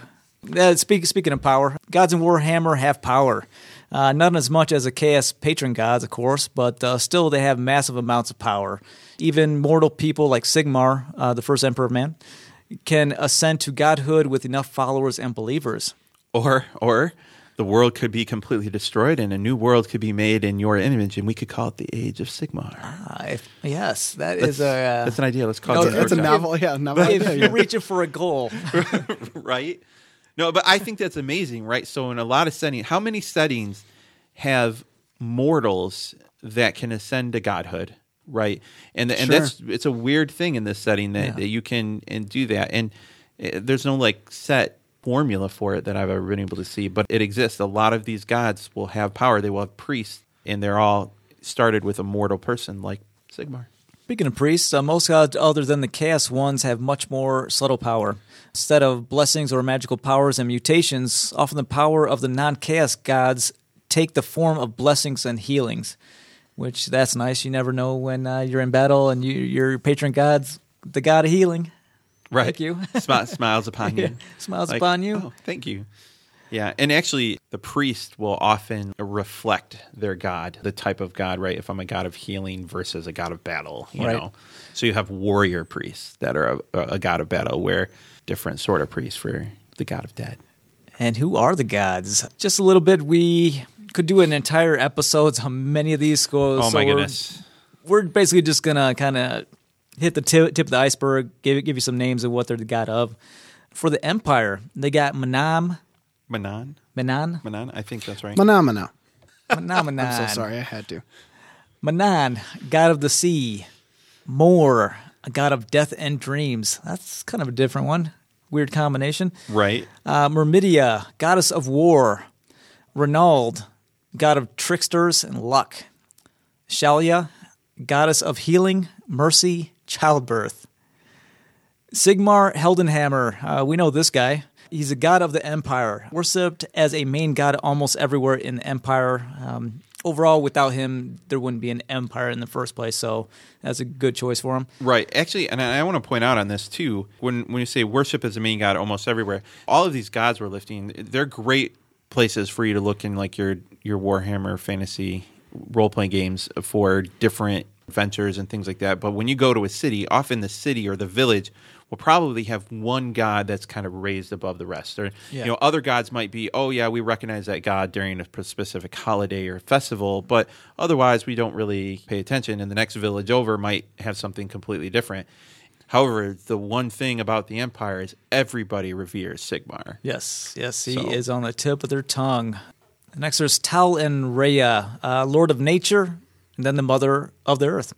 C: Uh, speak, speaking of power, gods in Warhammer have power. Uh, not as much as the Chaos patron gods, of course, but uh, still they have massive amounts of power. Even mortal people like Sigmar, uh, the first Emperor of Man, can ascend to godhood with enough followers and believers.
A: or or the world could be completely destroyed, and a new world could be made in your image, and we could call it the Age of Sigmar.
C: Uh, if, yes, that
A: That's,
C: is a. Uh,
A: that's an idea. Let's call
C: no,
A: it.
B: That's a novel, yeah, novel.
C: if
B: idea,
C: you're
B: yeah.
C: reaching for a goal,
A: right? No, but I think that's amazing, right? So in a lot of settings, how many settings have mortals that can ascend to godhood, right? And and
B: Sure.
A: that's it's a weird thing in this setting that,
C: Yeah.
A: that you can and do that, and uh, there's no like set formula for it that I've ever been able to see, but it exists. A lot of these gods will have power. They will have priests, and they're all started with a mortal person like Sigmar.
C: Speaking of priests, uh, most gods other than the chaos ones have much more subtle power. Instead of blessings or magical powers and mutations, often the power of the non-chaos gods take the form of blessings and healings. Which that's nice. You never know when uh, you're in battle and you, your patron god's the god of healing.
A: Right.
C: Thank you.
A: Smi- smiles upon you.
C: Yeah, smiles upon you.
A: Oh, thank you. Yeah, and actually, the priest will often reflect their god, the type of god, right? If I'm a god of healing versus a god of battle, you
C: Right.
A: know. So you have warrior priests that are a, a god of battle, where different sort of priests for the god of dead.
C: And who are the gods? Just a little bit. We could do an entire episode on many of these. Go,
A: Oh
C: so
A: my
C: we're-
A: goodness!
C: we're basically just gonna kind of hit the tip, tip of the iceberg, give give you some names of what they're the god of. For the empire, they got Manam,
A: Manann,
C: Manann,
A: Manann. I think that's right.
B: Manamana.
C: Manann, Manann.
B: I'm so sorry, I had to.
C: Manann, god of the sea. Morr, a god of death and dreams. That's kind of a different one. Weird combination.
A: right.
C: Uh, Myrmidia, goddess of war. Ranald, god of tricksters and luck. Shallya, goddess of healing, mercy, childbirth. Sigmar Heldenhammer, uh, we know this guy. He's a god of the empire, worshipped as a main god almost everywhere in the empire. Um, overall, without him, there wouldn't be an empire in the first place, so that's a good choice for him.
A: Right. Actually, and I want to point out on this too. When when you say worship as a main god almost everywhere, all of these gods we're lifting, they're great places for you to look in like your your Warhammer fantasy role playing games for different adventures and things like that. But when you go to a city, often the city or the village will probably have one god that's kind of raised above the rest. Or
C: Yeah.
A: you know, other gods might be, oh yeah, we recognize that god during a specific holiday or festival, but otherwise we don't really pay attention. And the next village over might have something completely different. However, the one thing about the empire is everybody reveres Sigmar.
C: Yes, yes, he
A: So-
C: is on the tip of their tongue. Next, there's Taal and Rhya, uh, Lord of Nature, and then the Mother of the Earth.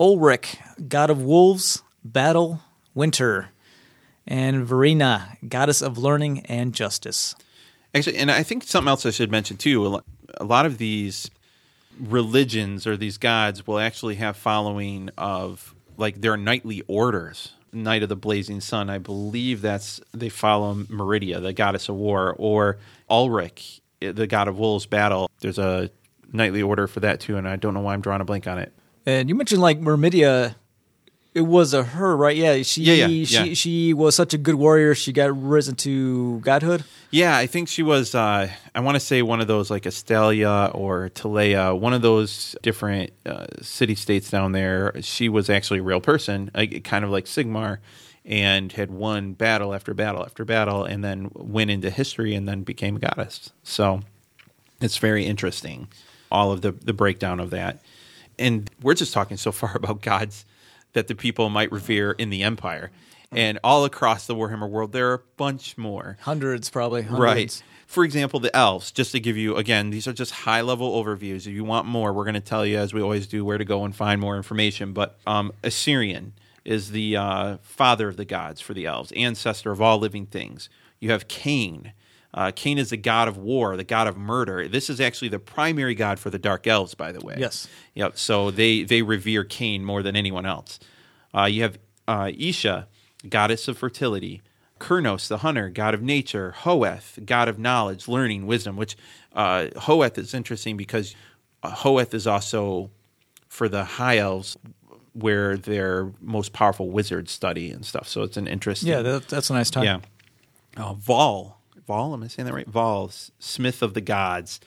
C: Ulric, God of Wolves, Battle, Winter, and Verena, Goddess of Learning and Justice.
A: Actually, and I think something else I should mention too. a lot of these religions or these gods will actually have following of like their knightly orders. Knight of the Blazing Sun, I believe that's they follow Meridia, the goddess of war, or Ulric, the god of wolves battle. There's a knightly order for that too, and I don't know why I'm drawing a blank on it.
C: And you mentioned like Myrmidia. It was a her, right? Yeah, she
A: Yeah, yeah,
C: she
A: yeah.
C: she was such a good warrior. She got risen to godhood.
A: Yeah, I think she was. Uh, I want to say one of those like Estalia or Tilea, one of those different uh, city states down there. She was actually a real person, like, kind of like Sigmar, and had won battle after battle after battle, and then went into history and then became a goddess. So it's very interesting, all of the the breakdown of that. And we're just talking so far about gods that the people might revere in the empire. And all across the Warhammer world, there are a bunch more.
C: Hundreds, probably. Hundreds.
A: Right. For example, the elves, just to give you, again, these are just high level overviews. If you want more, we're going to tell you, as we always do, where to go and find more information. But um, Asuryan is the uh, father of the gods for the elves, ancestor of all living things. You have Khaine. Uh, Khaine is the god of war, the god of murder. This is actually the primary god for the dark elves, by the way.
C: Yes.
A: Yep. So they they revere Khaine more than anyone else. Uh, you have uh, Isha, goddess of fertility. Kurnous, the hunter, god of nature. Hoeth, god of knowledge, learning, wisdom. Which uh, Hoeth is interesting because uh, Hoeth is also for the high elves where their most powerful wizards study and stuff. So it's an interesting.
C: Yeah, that, that's a nice time.
A: Yeah. Uh, Vaul. Vaul, am I saying that right? Vaul, smith of the gods.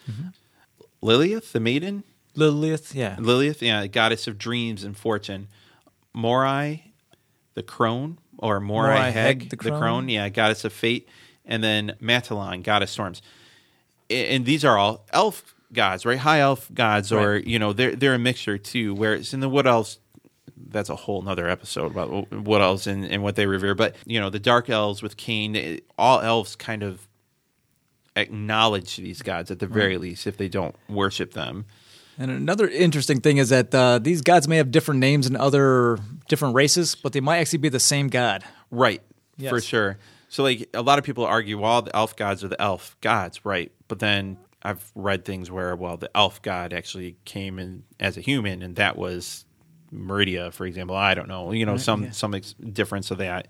A: Lileath, the maiden.
C: Lileath, yeah.
A: Lileath, yeah, goddess of dreams and fortune. Morai, the crone, or Morai,
C: Morai
A: Heg,
C: Heg,
A: the,
C: the
A: crone.
C: crone.
A: yeah, goddess of fate. And then Matalon, goddess storms. And these are all elf gods, right? High elf gods, or, you know, they're, they're a mixture too. Whereas in the Wood Elves, that's a whole nother episode about what Elves and, and what they revere. But, you know, the Dark Elves with Khaine, all elves kind of acknowledge these gods at the very least if they don't worship them.
C: And another interesting thing is that uh, these gods may have different names in other different races, but they might actually be the same god.
A: Right,
C: Yes.
A: for sure. So, like, a lot of people argue, well, the elf gods are the elf gods, right? But then I've read things where, well, the elf god actually came in as a human, and that was Meridia, for example. I don't know, you know, some
C: yeah.
A: some ex- difference of that.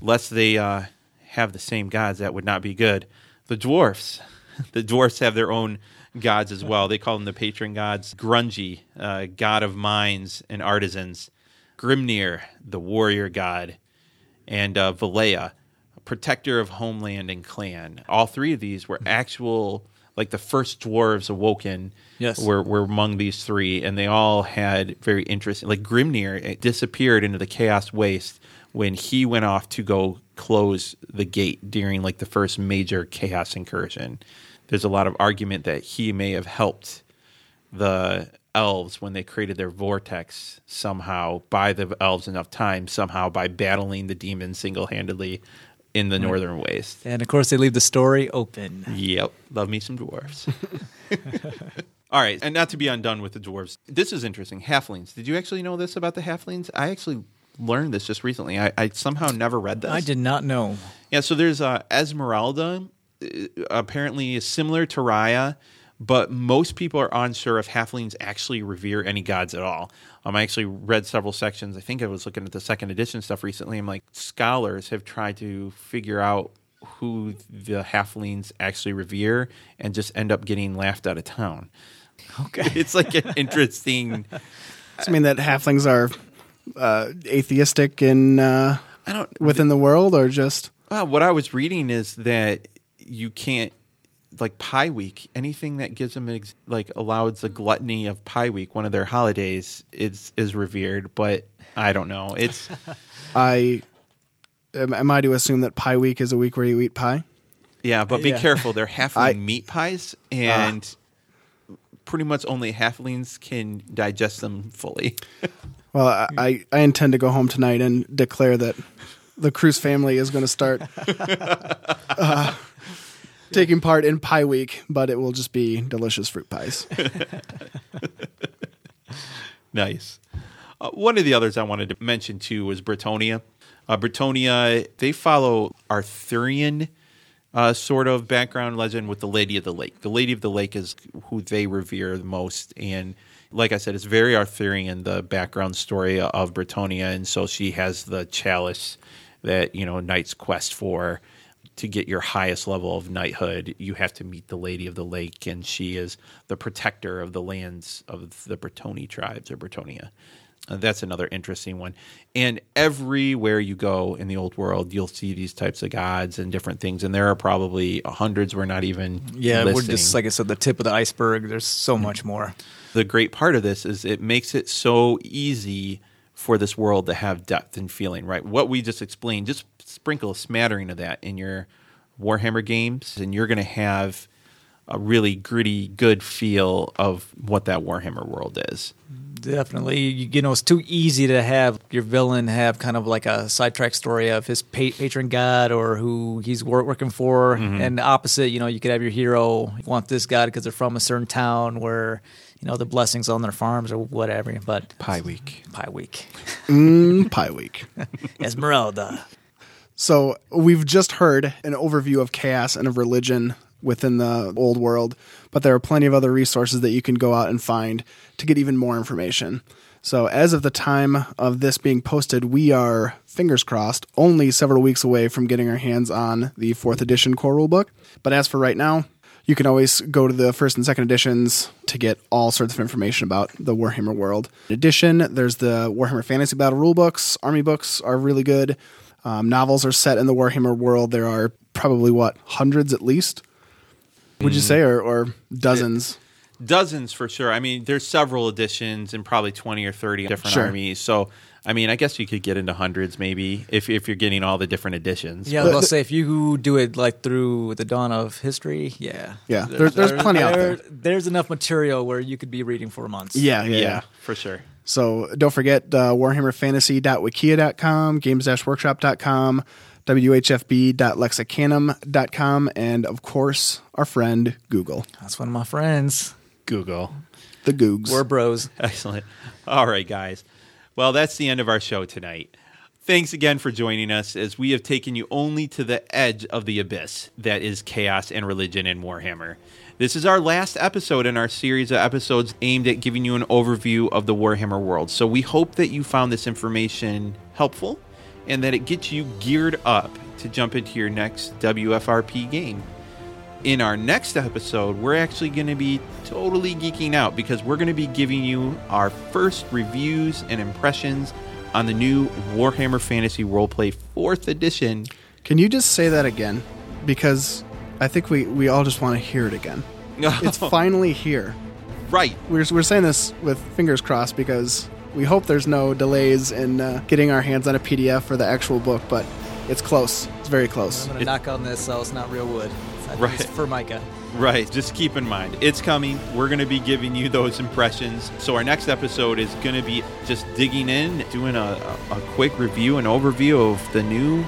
A: Lest they uh, have the same gods, that would not be good. The dwarfs, the dwarfs have their own gods as well. They call them the patron gods. Grungni, uh, god of mines and artisans. Grimnir, the warrior god and uh, Valaya, protector of homeland and clan. All three of these were actual, like the first dwarves awoken.
C: Yes.
A: were were among these three, and they all had very interesting. Like Grimnir it disappeared into the chaos waste when he went off to go close the gate during like the first major chaos incursion. There's a lot of argument that he may have helped the elves when they created their vortex somehow buy the elves enough time somehow by battling the demons single-handedly in the northern waste
C: And of course, they leave the story open.
A: yep love me some dwarves all right and not to be undone with the dwarves this is interesting halflings did you actually know this about the halflings i actually learned this just recently i, I somehow never read this
C: I did not know.
A: yeah, so there's uh, Esmeralda, uh, apparently is similar to Rhya, but most people are unsure if halflings actually revere any gods at all. Um, I actually read several sections. I think I was looking at the second edition stuff recently. I'm like, scholars have tried to figure out who the halflings actually revere and just end up getting laughed out of town.
C: Okay.
A: It's like an interesting.
B: Does it mean that halflings are uh, atheistic in uh,
A: I don't
B: within the world, or just
A: Well, what I was reading is that you can't like Pie Week. Anything that gives them ex- like allows the gluttony of Pie Week, one of their holidays, is is revered. But I don't know. It's
B: I am, am I to assume that Pie Week is a week where you eat pie?
A: yeah, but be
C: Yeah.
A: careful. They're halfling
B: I-
A: meat pies, and pretty much only halflings can digest them fully.
B: Well, I, I, I intend to go home tonight and declare that the Cruz family is going to start uh, taking part in Pie Week, but it will just be delicious fruit pies.
A: Nice. Uh, one of the others I wanted to mention too was Bretonnia. Uh, Bretonnia, they follow Arthurian uh, sort of background legend with the Lady of the Lake. The Lady of the Lake is who they revere the most. And like I said, it's very Arthurian, the background story of Bretonnia. And so she has the chalice that, you know, knights quest for. To get your highest level of knighthood, you have to meet the Lady of the Lake, and she is the protector of the lands of the Bretonni tribes or Bretonnia. That's another interesting one. And everywhere you go in the old world, you'll see these types of gods and different things. And there are probably hundreds. We're not even
C: Yeah, we're just like I said, the tip of the iceberg. There's so much more.
A: the great part of this is it makes it so easy for this world to have depth and feeling. Right, what we just explained, just sprinkle a smattering of that in your Warhammer games, and you're going to have a really gritty, good feel of what that Warhammer world is.
C: Definitely, you, you know, it's too easy to have your villain have kind of like a sidetrack story of his pa- patron god or who he's wor- working for, and the opposite. You know, you could have your hero want this god because they're from a certain town where you know the blessings on their farms or whatever. But
A: Pie Week.
C: Pie Week,
B: Mm, Pie Week.
C: Esmeralda.
B: So we've just heard an overview of chaos and of religion within the old world, but there are plenty of other resources that you can go out and find to get even more information. So, as of the time of this being posted, we are, fingers crossed, only several weeks away from getting our hands on the fourth edition core rulebook. But as for right now, you can always go to the first and second editions to get all sorts of information about the Warhammer world. In addition, there's the Warhammer Fantasy Battle rulebooks. Army books are really good. Um, novels are set in the Warhammer world. There are probably, what, hundreds at least? Would you say, or, or dozens?
A: Dozens for sure. I mean, there's several editions and probably 20 or 30 different
B: Sure.
A: armies. So, I mean, I guess you could get into hundreds maybe if, if you're getting all the different editions.
C: Yeah, I was about say if you do it like through the dawn of history, yeah,
B: Yeah, there- there's plenty out there.
C: There's enough material where you could be reading for months.
B: Yeah, yeah,
A: yeah,
B: yeah.
A: for sure.
B: So don't forget uh, warhammerfantasy.wikia.com, games-workshop.com, whfb.lexicanum.com, and of course, our friend Google,
C: That's one of my friends.
A: Google.
B: the Googs.
C: We're bros.
A: Excellent. All right, guys. Well, that's the end of our show tonight. Thanks again for joining us as we have taken you only to the edge of the abyss that is chaos and religion in Warhammer. This is our last episode in our series of episodes aimed at giving you an overview of the Warhammer world. So we hope that you found this information helpful and that it gets you geared up to jump into your next WFRP game in our next episode, we're actually going to be totally geeking out because we're going to be giving you our first reviews and impressions on the new Warhammer Fantasy Roleplay 4th edition.
B: Can you just say that again? Because I think we, we all just want to hear it again. It's finally here.
A: right.
B: We're, we're saying this with fingers crossed because we hope there's no delays in uh, getting our hands on a PDF for the actual book, but it's close. It's very close.
C: I'm gonna knock on this so it's not real wood. I
A: Right.
C: It's Formica.
A: Right. Just keep in mind, it's coming. We're going to be giving you those impressions. So, our next episode is going to be just digging in, doing a, a, a quick review and overview of the new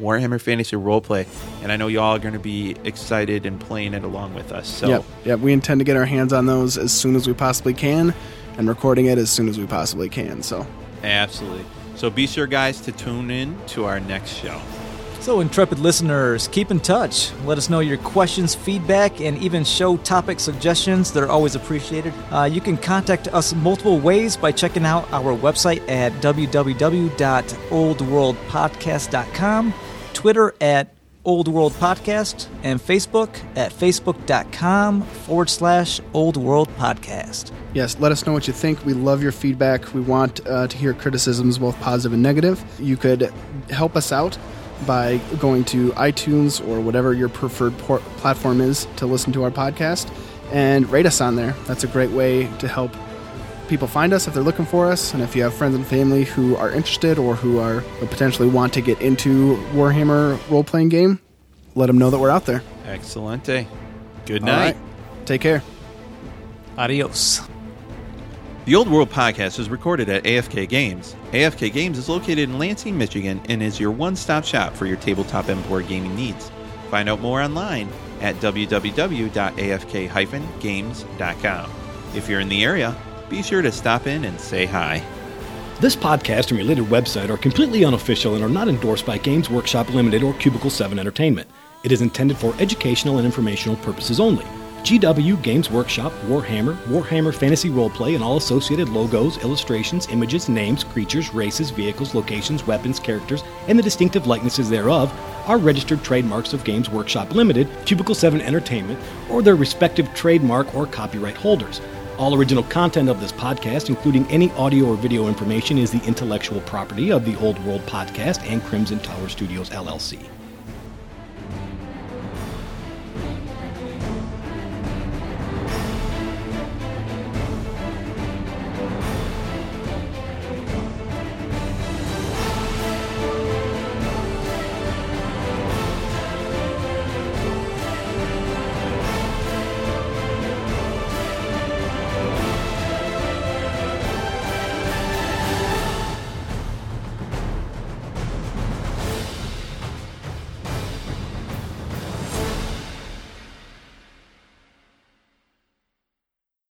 A: Warhammer Fantasy Roleplay. And I know y'all are going to be excited and playing it along with us. So,
B: Yep, yep. We intend to get our hands on those as soon as we possibly can, and recording it as soon as we possibly can. So,
A: absolutely. So, be sure, guys, to tune in to our next show.
C: So, intrepid listeners, keep in touch. Let us know your questions, feedback, and even show topic suggestions. They're always appreciated. Uh, you can contact us multiple ways by checking out our website at www.oldworldpodcast.com, Twitter at Old World Podcast, and Facebook at facebook.com forward slash Old World Podcast.
B: yes, let us know what you think. We love your feedback. We want uh, to hear criticisms, both positive and negative. You could help us out by going to iTunes or whatever your preferred por- platform is to listen to our podcast and rate us on there. That's a great way to help people find us if they're looking for us. And if you have friends and family who are interested or who are or potentially want to get into Warhammer role playing game, let them know that we're out there.
A: Excellente. Good night.
B: right. Take care.
C: Adios.
A: The Old World Podcast is recorded at AFK Games. AFK Games is located in Lansing, Michigan, and is your one stop shop for your tabletop and board gaming needs. Find out more online at www.afk-games.com. If you're in the area, be sure to stop in and say hi.
E: This podcast and related website are completely unofficial and are not endorsed by Games Workshop Limited or Cubicle 7 Entertainment. It is intended for educational and informational purposes only. GW, Games Workshop, Warhammer, Warhammer Fantasy Roleplay, and all associated logos, illustrations, images, names, creatures, races, vehicles, locations, weapons, characters, and the distinctive likenesses thereof are registered trademarks of Games Workshop Limited, Cubicle 7 Entertainment, or their respective trademark or copyright holders. All original content of this podcast, including any audio or video information, is the intellectual property of the Old World Podcast and Crimson Tower Studios, LLC.